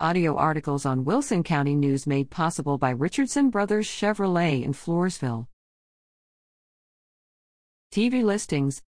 Audio articles on Wilson County News made possible by Richardson Brothers Chevrolet in Floresville. TV listings